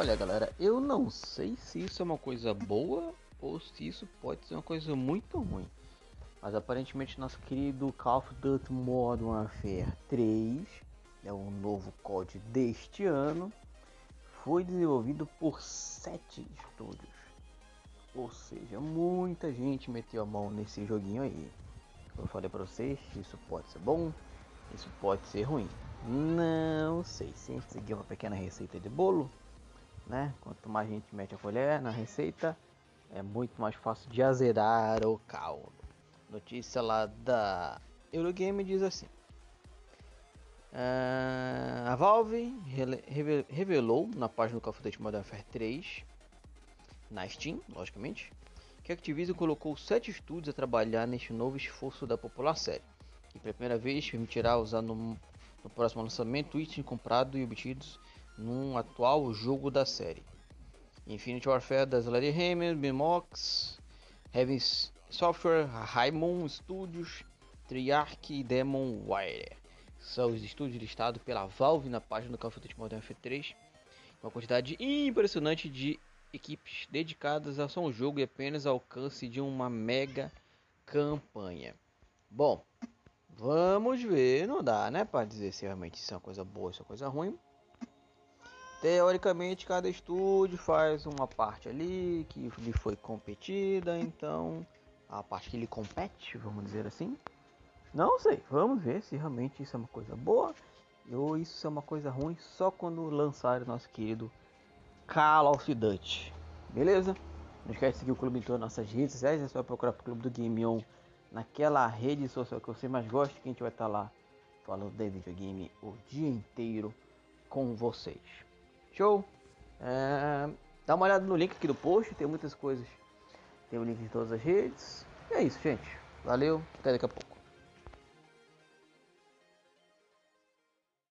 Olha galera, eu não sei se isso é uma coisa boa ou se isso pode ser uma coisa muito ruim. Mas aparentemente nosso querido Call of Duty Modern Warfare 3 é o novo código deste ano. Foi desenvolvido por sete estúdios. Ou seja, muita gente meteu a mão nesse joguinho aí. Como eu falei para vocês, isso pode ser bom, isso pode ser ruim. Não sei. Se seguir uma pequena receita de bolo, né? Quanto mais gente mete a colher na receita, é muito mais fácil de azerar o caldo. Notícia lá da Eurogame diz assim: uh, A Valve revelou na página do Call of Duty Modern Warfare 3, na Steam, logicamente, que a Activision colocou sete estúdios a trabalhar neste novo esforço da popular série, que pela primeira vez permitirá usar no, no próximo lançamento itens comprados e obtidos num atual jogo da série. Infinity Warfare Lady Hammer, Bimox, Heaven Software, Raimon Studios, Triarch e Demon Wire. São os estúdios listados pela Valve na página do Call of Duty Modern Warfare 3. Uma quantidade impressionante de equipes dedicadas a só um jogo e apenas alcance de uma mega campanha. Bom, vamos ver, não dá, né, para dizer se realmente isso é uma coisa boa ou se é uma coisa ruim. Teoricamente, cada estúdio faz uma parte ali que lhe foi competida, então a parte que ele compete, vamos dizer assim. Não sei, vamos ver se realmente isso é uma coisa boa ou isso é uma coisa ruim só quando lançar o nosso querido Call of Duty. Beleza? Não esquece de seguir o clube em todas as nossas redes sociais, é só procurar o Clube do Game On naquela rede social que você mais gosta, que a gente vai estar lá falando de videogame o dia inteiro com vocês. Show? É, dá uma olhada no link aqui do post, tem muitas coisas. Tem o link de todas as redes. E é isso, gente. Valeu, até daqui a pouco.